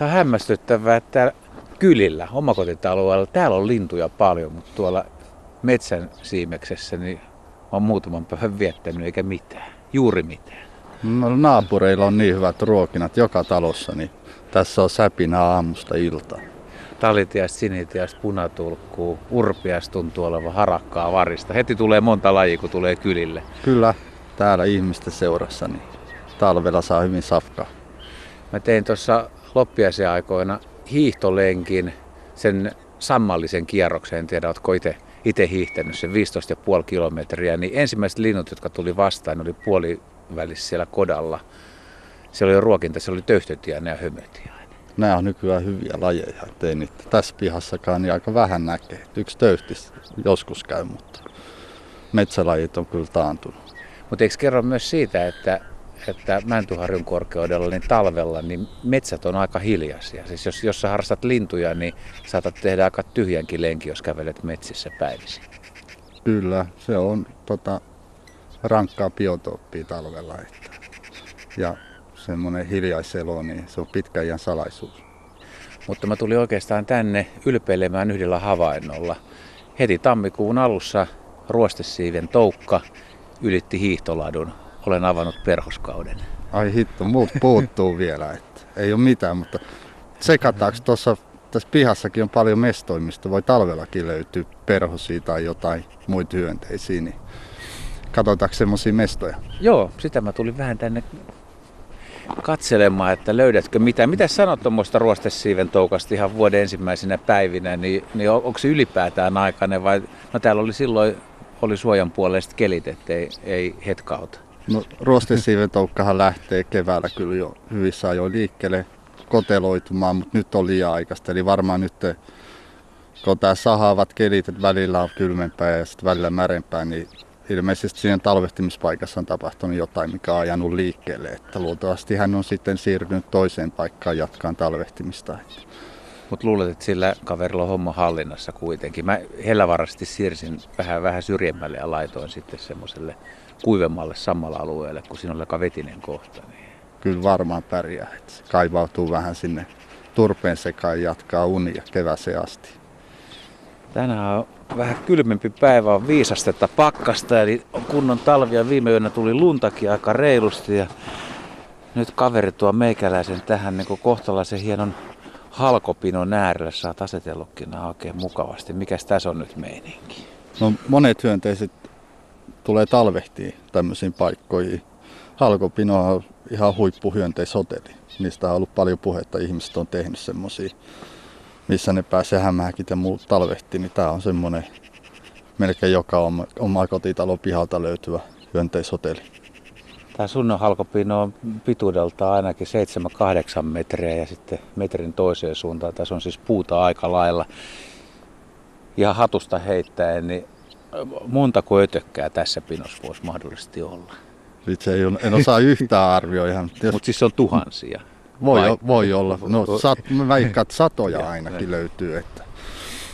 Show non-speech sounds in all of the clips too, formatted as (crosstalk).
Tämä on hämmästyttävää, että kylillä, omakotitaloilla, täällä on lintuja paljon, mutta tuolla metsän siimeksessä niin on muutaman päivän viettänyt eikä mitään, juuri mitään. No, naapureilla on niin hyvät ruokinat joka talossa, niin tässä on säpinä aamusta iltaan. Talitiasta, sinitiasta, punatulkkuu, urpias tuntuu olevan harakkaa varista. Heti tulee monta lajia, kun tulee kylille. Kyllä, täällä ihmisten seurassa, niin talvella saa hyvin safkaa. Mä tein tuossa loppiaisen aikoina hiihtolenkin, sen sammallisen kierroksen, en tiedä, ootko itse hiihtänyt sen 15,5 kilometriä, niin ensimmäiset linnut, jotka tuli vastaan, oli puolivälissä siellä kodalla. Siellä oli ruokinta, se oli töyhtötiainen ja hömötiainen. Nämä on nykyään hyviä lajeja, ettei niitä tässä pihassakaan niin aika vähän näkee. Yksi töyhtis joskus käy, mutta metsälajit on kyllä taantunut. Mutta eikö kerro myös siitä, että että Mäntyharjun korkeudella niin talvella niin metsät on aika hiljaisia. Siis jos, jos sä harrastat lintuja, niin saatat tehdä aika tyhjänkin lenki, jos kävelet metsissä päivisin. Kyllä, se on tota, rankkaa biotooppia talvella. Että. Ja semmoinen hiljaiselo, niin se on pitkä iän salaisuus. Mutta mä tulin oikeastaan tänne ylpeilemään yhdellä havainnolla. Heti tammikuun alussa ruostesiiven toukka ylitti hiihtoladun olen avannut perhoskauden. Ai hitto, muut puuttuu vielä. Että ei ole mitään, mutta sekataanko tuossa tässä pihassakin on paljon mestoimista. Voi talvellakin löytyä perhosia tai jotain muita hyönteisiä, niin katsotaanko semmoisia mestoja? Joo, sitä mä tulin vähän tänne katselemaan, että löydätkö mitä. Mitä sanot tuommoista ruostesiiven toukasta ihan vuoden ensimmäisenä päivinä, niin, niin onko se ylipäätään aikainen vai, no täällä oli silloin oli suojan puolesta kelit, ettei ei hetkauta. No ruostesiivetoukkahan lähtee keväällä kyllä jo hyvissä ajoin liikkeelle koteloitumaan, mutta nyt on liian aikaista. Eli varmaan nyt, kun tämä sahaavat kelit, että välillä on kylmempää ja sitten välillä märempää, niin ilmeisesti siinä talvehtimispaikassa on tapahtunut jotain, mikä on ajanut liikkeelle. Että luultavasti hän on sitten siirtynyt toiseen paikkaan jatkaan talvehtimista. Mutta luulet, että sillä kaverilla on homma hallinnassa kuitenkin. Mä hellävarasti siirsin vähän, vähän syrjemmälle ja laitoin sitten semmoiselle kuivemmalle samalla alueelle, kun siinä on aika vetinen kohta. Niin. Kyllä varmaan pärjää. Että se kaivautuu vähän sinne turpeen sekaan ja jatkaa unia keväseen asti. Tänään on vähän kylmempi päivä, on viisastetta pakkasta, eli on kunnon talvia. Viime yönä tuli luntakin aika reilusti ja nyt kaveri tuo meikäläisen tähän niin kohtalaisen hienon halkopinon äärelle. Saat asetellutkin oikein mukavasti. Mikäs tässä on nyt meininki? No monet hyönteiset tulee talvehtiin tämmöisiin paikkoihin. Halkopino on ihan huippuhyönteishotelli. Niistä on ollut paljon puhetta, ihmiset on tehnyt semmoisia, missä ne pääsee hämähäkit ja muut talvehtiin, niin tämä on semmoinen melkein joka oma, oma kotitalon pihalta löytyvä hyönteishotelli. Tämä sun halkopino on pituudelta ainakin 7-8 metriä ja sitten metrin toiseen suuntaan. Tässä on siis puuta aika lailla. Ja hatusta heittäen, niin montako ötökkää tässä pinossa voisi mahdollisesti olla? Itse ei, en osaa yhtään arvioida. Mutta siis se on tuhansia. Voi, voi olla. No, sat, mä väikkaan, että satoja ainakin löytyy. Että.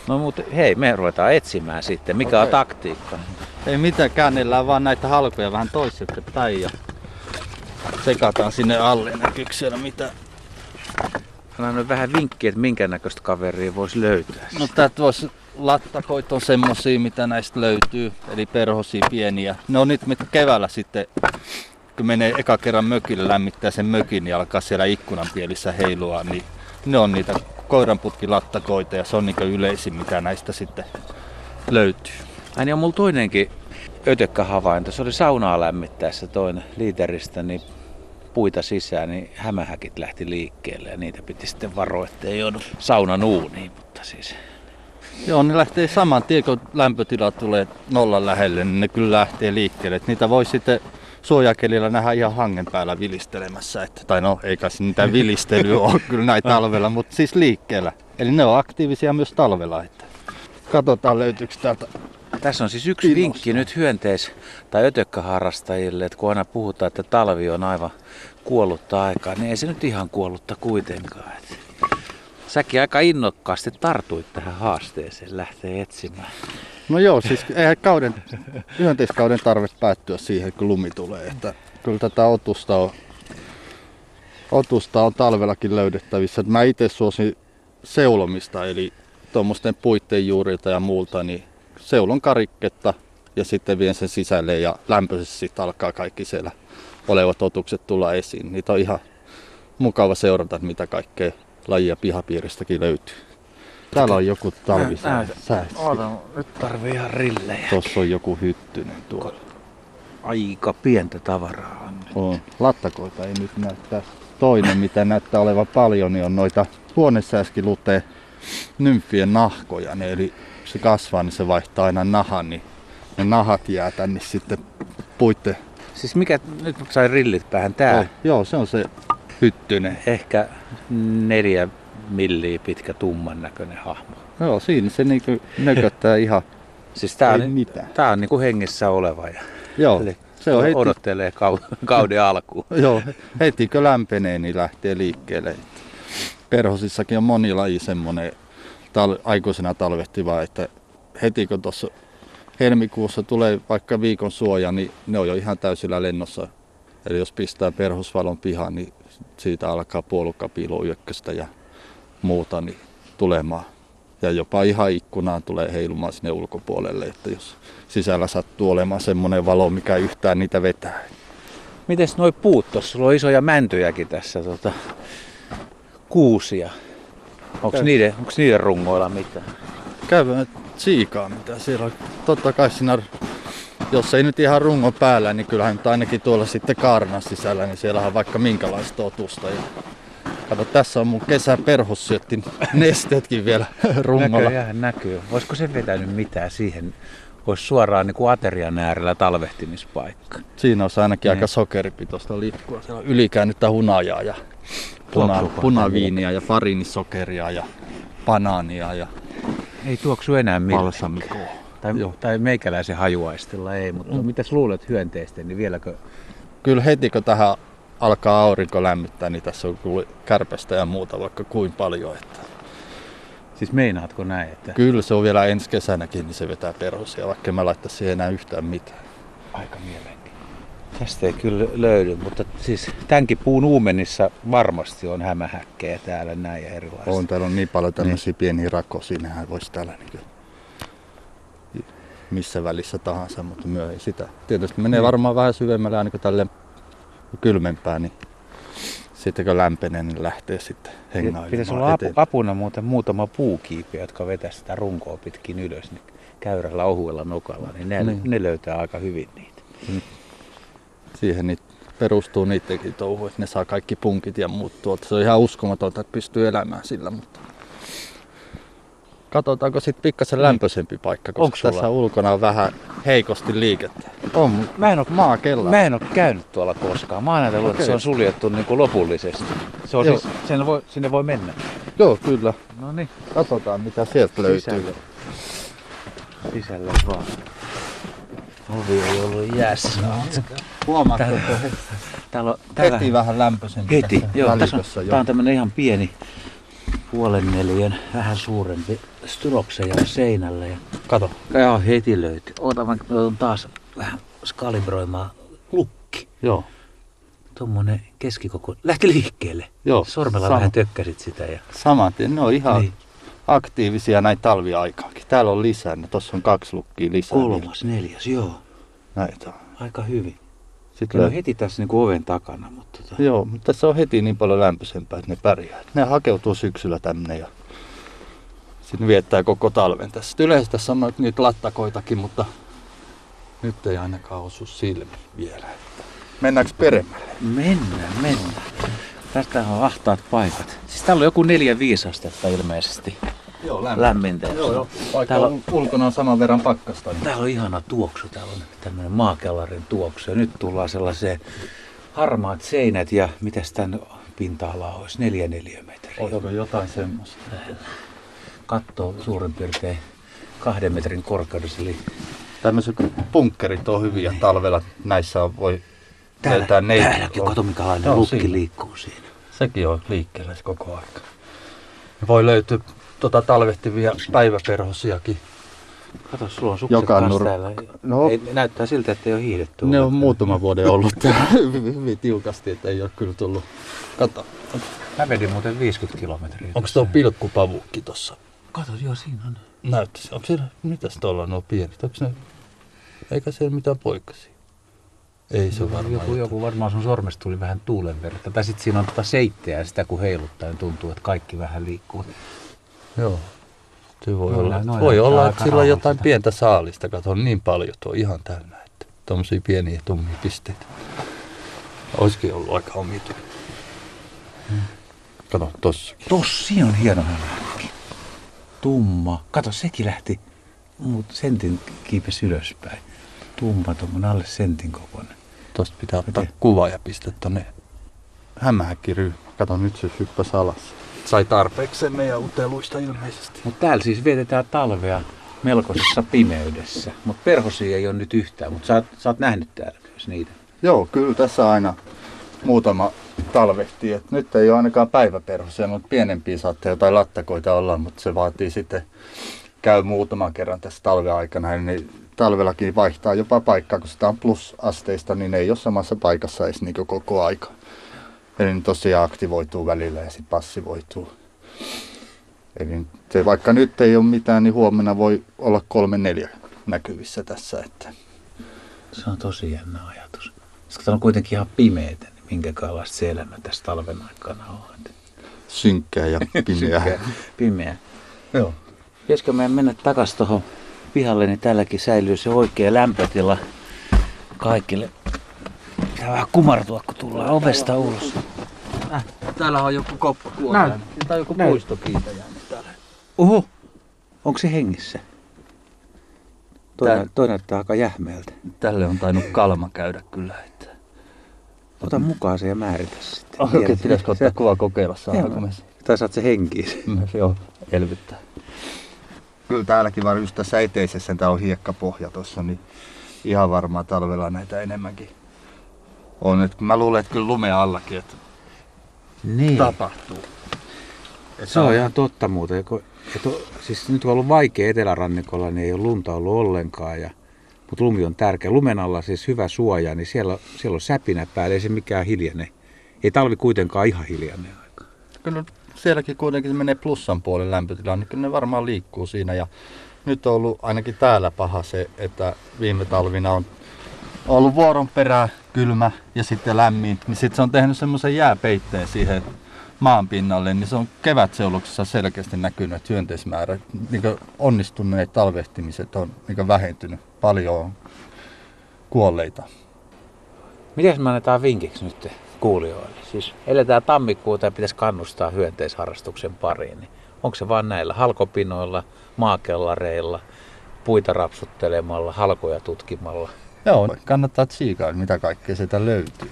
No mutta hei, me ruvetaan etsimään sitten. Mikä okay. on taktiikka? Ei mitään, käännellään vaan näitä halkoja vähän päin ja sekataan sinne alle. Näkyykö siellä mitä? Anna vähän vinkkiä, että minkä näköistä kaveria voisi löytää. No täältä voisi lattakoit on semmosia, mitä näistä löytyy, eli perhosia pieniä. Ne on nyt, mitkä keväällä sitten, kun menee eka kerran mökille lämmittää sen mökin, niin alkaa siellä ikkunan pielissä heilua, niin ne on niitä koiranputkilattakoita ja se on niin yleisin, mitä näistä sitten löytyy. Ai niin on mulla toinenkin ötökkähavainto. Se oli saunaa lämmittäessä toinen liiteristä, niin puita sisään, niin hämähäkit lähti liikkeelle ja niitä piti sitten varoa, ettei joudu saunan uuniin, mutta siis Joo, ne lähtee saman tien, kun lämpötila tulee nollan lähelle, niin ne kyllä lähtee liikkeelle. Et niitä voi sitten suojakelillä nähdä ihan hangen päällä vilistelemässä. Että, tai no, ei kai niitä vilistelyä (laughs) ole kyllä näin talvella, mutta siis liikkeellä. Eli ne on aktiivisia myös talvella. Että. Katsotaan löytyykö täältä tässä on siis yksi vinkki nyt hyönteis- tai ötökkäharrastajille, että kun aina puhutaan, että talvi on aivan kuollutta aikaa, niin ei se nyt ihan kuollutta kuitenkaan. Että Säkin aika innokkaasti tartuit tähän haasteeseen lähtee etsimään. No joo, siis eihän kauden, hyönteiskauden tarve päättyä siihen, kun lumi tulee. Että kyllä tätä otusta on otusta on talvellakin löydettävissä. Mä itse suosin seulomista, eli tuommoisten puitteen juurilta ja muulta, niin seulon karikketta ja sitten vien sen sisälle ja lämpöisesti sitten alkaa kaikki siellä olevat otukset tulla esiin. Niitä on ihan mukava seurata, mitä kaikkea lajia pihapiiristäkin löytyy. Täällä on joku talvisää. nyt tarvii ihan rillejä. Tuossa on joku hyttynen tuolla. Aika pientä tavaraa on. On. Lattakoita ei nyt näy tässä. Toinen, mitä näyttää olevan paljon, niin on noita huonesääskiluteen nymfien nahkoja. Ne, eli se kasvaa, niin se vaihtaa aina nahan, niin ne nahat jää tänne sitten puitte. Siis mikä, nyt sai rillit päähän tää. Oh, joo, se on se hyttynen. Ehkä neljä milliä pitkä tumman näköinen hahmo. Joo, siinä se niinku nököttää (laughs) ihan Siis tää ei on, mitään. tää on niinku hengissä oleva ja Joo, eli se on heti, odottelee kau- (laughs) kauden alkuun. (laughs) joo, heti kun lämpenee, niin lähtee liikkeelle. Perhosissakin on moni laji semmoinen tal- aikuisena talvehtiva, että heti kun tuossa helmikuussa tulee vaikka viikon suoja, niin ne on jo ihan täysillä lennossa. Eli jos pistää perhosvalon pihaan, niin siitä alkaa puolukkapiiloyökköstä ja muuta niin tulemaan. Ja jopa ihan ikkunaan tulee heilumaan sinne ulkopuolelle, että jos sisällä sattuu olemaan semmoinen valo, mikä yhtään niitä vetää. Mites noi puut tossa? Sulla on isoja mäntyjäkin tässä, tota, kuusia. Käy. niiden, onks niiden rungoilla mitään? Käydään siikaa, mitä siellä on. Totta kai siinä, jos ei nyt ihan rungon päällä, niin kyllähän nyt ainakin tuolla sitten kaarnan sisällä, niin siellä on vaikka minkälaista otusta. Ja Kato, tässä on mun kesäperhossyöttin nesteetkin vielä (laughs) rungolla. Näköjään näkyy. Olisiko se vetänyt mitään siihen? Olisi suoraan niin kuin aterian äärellä talvehtimispaikka. Siinä on ainakin Niin. aika sokeripitoista liikkua. Siellä on ylikäännyttä hunajaa ja puna, punaviiniä ja farinisokeria ja banaania ja Ei tuoksu enää balsamikoa. Tai, Joo. tai meikäläisen hajuaistilla ei, mutta mm. mitäs luulet hyönteisten, niin vieläkö Kyllä heti kun tähän alkaa aurinko lämmittää, niin tässä on kyllä kärpästä ja muuta vaikka kuin paljon. Että Siis meinaatko näin, että kyllä se on vielä ensi kesänäkin, niin se vetää perhosia, vaikka mä laittaisi siihen enää yhtään mitään. aika mielenkiintoista? Tästä ei kyllä löydy, mutta siis tämänkin puun uumenissa varmasti on hämähäkkejä täällä näin ja erilaisia. On, täällä on niin paljon tämmöisiä pieniä rakosia, nehän voisi täällä niin missä välissä tahansa, mutta myö ei sitä. Tietysti menee varmaan vähän syvemmälle aina kun tälle kylmempää, niin sitten kun lämpenee, niin lähtee sitten hengailemaan Pitäisi olla apu, apuna muuten muutama puukiipi, jotka vetää sitä runkoa pitkin ylös niin käyrällä ohuella nokalla, niin ne, Niin. ne löytää aika hyvin niitä. siihen niin perustuu niidenkin touhu, että ne saa kaikki punkit ja muut tuolta. Se on ihan uskomatonta, että pystyy elämään sillä, mutta katsotaanko sitten pikkasen lämpöisempi paikka, koska Onks sulla? tässä ulkona on vähän heikosti liikettä. On, Mä en ole maakella. Mä en ole käynyt tuolla koskaan. Mä oon ajatellut, että se on suljettu niin kuin lopullisesti. Se on Joo. siis, sinne, voi, sinne voi mennä. Joo, kyllä. No niin, Katsotaan mitä sieltä löytyy. sisälle. Sisälle vaan. Ovi ei ollut jäässä. Huomaatko, Täällä- että Täällä on, täällä, heti vähän lämpöisempi heti. tässä Joo, tässä on, jo. tää on tämmönen ihan pieni puolen neljän, vähän suurempi stylokseja seinällä. Ja, Kato. joo, heti löytyy. Oota, mä otan taas vähän skalibroimaan lukki. Joo. Tuommoinen keskikoko. Lähti liikkeelle. Joo, Sormella sama. vähän tökkäsit sitä. Ja... Saman tien. Ne on ihan Niin. aktiivisia näin talviaikaakin. Täällä on lisää. Tossa on kaksi lukkia lisää. Kolmas, neljäs, joo. Näitä on. Aika hyvin. Sitten Ne lö- on heti tässä niin oven takana, mutta tota, Joo, mutta tässä on heti niin paljon lämpöisempää, että ne pärjää. Ne hakeutuu syksyllä tänne ja sitten viettää koko talven tässä. Yleensä tässä on niitä lattakoitakin, mutta nyt ei ainakaan osu silmiin vielä. Mennäänkö peremmälle? mennään, mennään. Tästä on ahtaat paikat. Siis täällä on joku neljä viisi astetta ilmeisesti Joo, lämmintä. Joo, joo. Vaikka Täällä on... ulkona on saman verran pakkasta. Niin... Täällä on ihana tuoksu, täällä on tämmöinen maakellarin tuoksu. Ja nyt tullaan sellaiseen harmaat seinät ja mitäs tän pinta-ala olisi? Neljä neliömetriä. Olisiko jotain semmoista? Katto suurin piirtein kahden metrin korkeudessa. Eli Tämmöiset punkkerit on hyviä talvella. Näissä on, voi täällä, löytää neiti. täälläkin, kato minkälainen lukki siinä. liikkuu siinä. Sekin on liikkeellä se koko aika. Voi löytyä tota talvehtivia päiväperhosiakin Kato, sulla on sukset Joka nur- täällä. No. Ei, näyttää siltä, että ei ole hiihdetty. Ne on muutama vuoden ollut (laughs) täällä hyvin, hyvin tiukasti, että ei ole kyllä tullut. Kato, Mä vedin muuten 50 kilometriä. onko tuo pilkkupavukki tossa? Kato, joo, siinä on. Näyttäisi. Onko siellä, mitäs tuolla nuo pienet? Onko ne, eikä siellä mitään poikasia? Ei se varmaan. Joku, joku varmaan sun sormesta tuli vähän tuulen verta. Tai sitten siinä on tota seitteä ja sitä kun heiluttaa, niin tuntuu, että kaikki vähän liikkuu. Joo. Se voi Noilla- olla, noilla voi olla että sillä on jotain rauhalliselta. pientä saalista. Kato, on niin paljon tuo ihan täynnä, että tuommoisia pieniä tummia pisteitä. Olisikin ollut aika omituinen. Kato, tossakin. Tossa siinä on hieno hämärikki. Tumma. Kato, sekin lähti muut sentin kiipes ylöspäin. Tumma, tuommoinen alle sentin kokoinen. Tosta pitää ottaa Miten? kuva ja pistää tonne hämähäkkiryhmä. Kato, nyt se hyppäsi alas. Sai tarpeeksi meidän uteluista ilmeisesti. Mutta täällä siis vietetään talvea melkoisessa pimeydessä. Mutta perhosia ei ole nyt yhtään, mutta sä, oot- sä oot nähnyt täällä myös niitä. Joo, kyllä tässä aina muutama talvehtii. Et nyt ei ole ainakaan päiväperhosia, mutta pienempiä saattaa jotain lattakoita olla, mutta se vaatii sitten käy muutaman kerran tässä talven aikana. Niin talvellakin vaihtaa jopa paikkaa, kun sitä on plusasteista, niin ei ole samassa paikassa edes niin koko aika. Eli ne tosiaan aktivoituu välillä ja sitten passivoituu. Eli se, vaikka nyt ei ole mitään, niin huomenna voi olla kolme neljä näkyvissä tässä. Että Se on tosi jännä ajatus. Koska on kuitenkin ihan pimeitä, niin minkälaista se elämä tässä talven aikana on. Synkkää ja (laughs) pimeää. Synkkää, Pimeä. Joo. Pitäisikö meidän mennä takaisin tuohon pihalle, niin täälläkin säilyy se oikea lämpötila kaikille. Pitää vähän kumartua, kun tullaan ovesta ulos. Täällä on joku koppa kuolleen. Tai joku Näin. puistokiitä jäänyt täällä. Oho, onko se hengissä? Toi, Tää- toi näyttää aika jähmeältä. Tälle on tainnut kalma käydä kyllä. Ota mukaan se ja määritä sitten. Okei, okay, pitäisikö ottaa se- kuva kokeilla saadaanko Joo. me Tai saat se henkiin. myös jo elvyttää. Kyllä täälläkin vaan just tässä eteisessä tää on hiekkapohja tossa, niin ihan varmaan talvella näitä enemmänkin on. Et mä luulen, että kyllä lumea allakin, että Niin. tapahtuu. Et Se on ihan totta muuten. Et, o- siis nyt kun on ollut vaikea etelärannikolla, niin ei ole lunta ollut ollenkaan. Ja, mutta lumi on tärkeä. Lumen alla siis hyvä suoja, niin siellä, siellä on säpinä päällä, ei se mikään hiljene. Ei talvi kuitenkaan ihan hiljainen aika. Kyllä sielläkin kuitenkin menee plussan puolen lämpötila, niin kyllä ne varmaan liikkuu siinä. Ja nyt on ollut ainakin täällä paha se, että viime talvina on ollut vuoron perään kylmä ja sitten lämmin. Niin sitten se on tehnyt semmoisen jääpeitteen siihen maan pinnalle, niin se on kevätseuluksessa selkeästi näkynyt, että hyönteismäärä, niin onnistuneet talvehtimiset on niin vähentynyt. Paljon on kuolleita. Miten me annetaan vinkiksi nyt kuulijoille? Siis eletään tammikuuta ja pitäisi kannustaa hyönteisharrastuksen pariin. Niin onko se vaan näillä halkopinoilla, maakellareilla, puita rapsuttelemalla, halkoja tutkimalla? Joo, kannattaa tsiikaa, mitä kaikkea sieltä löytyy.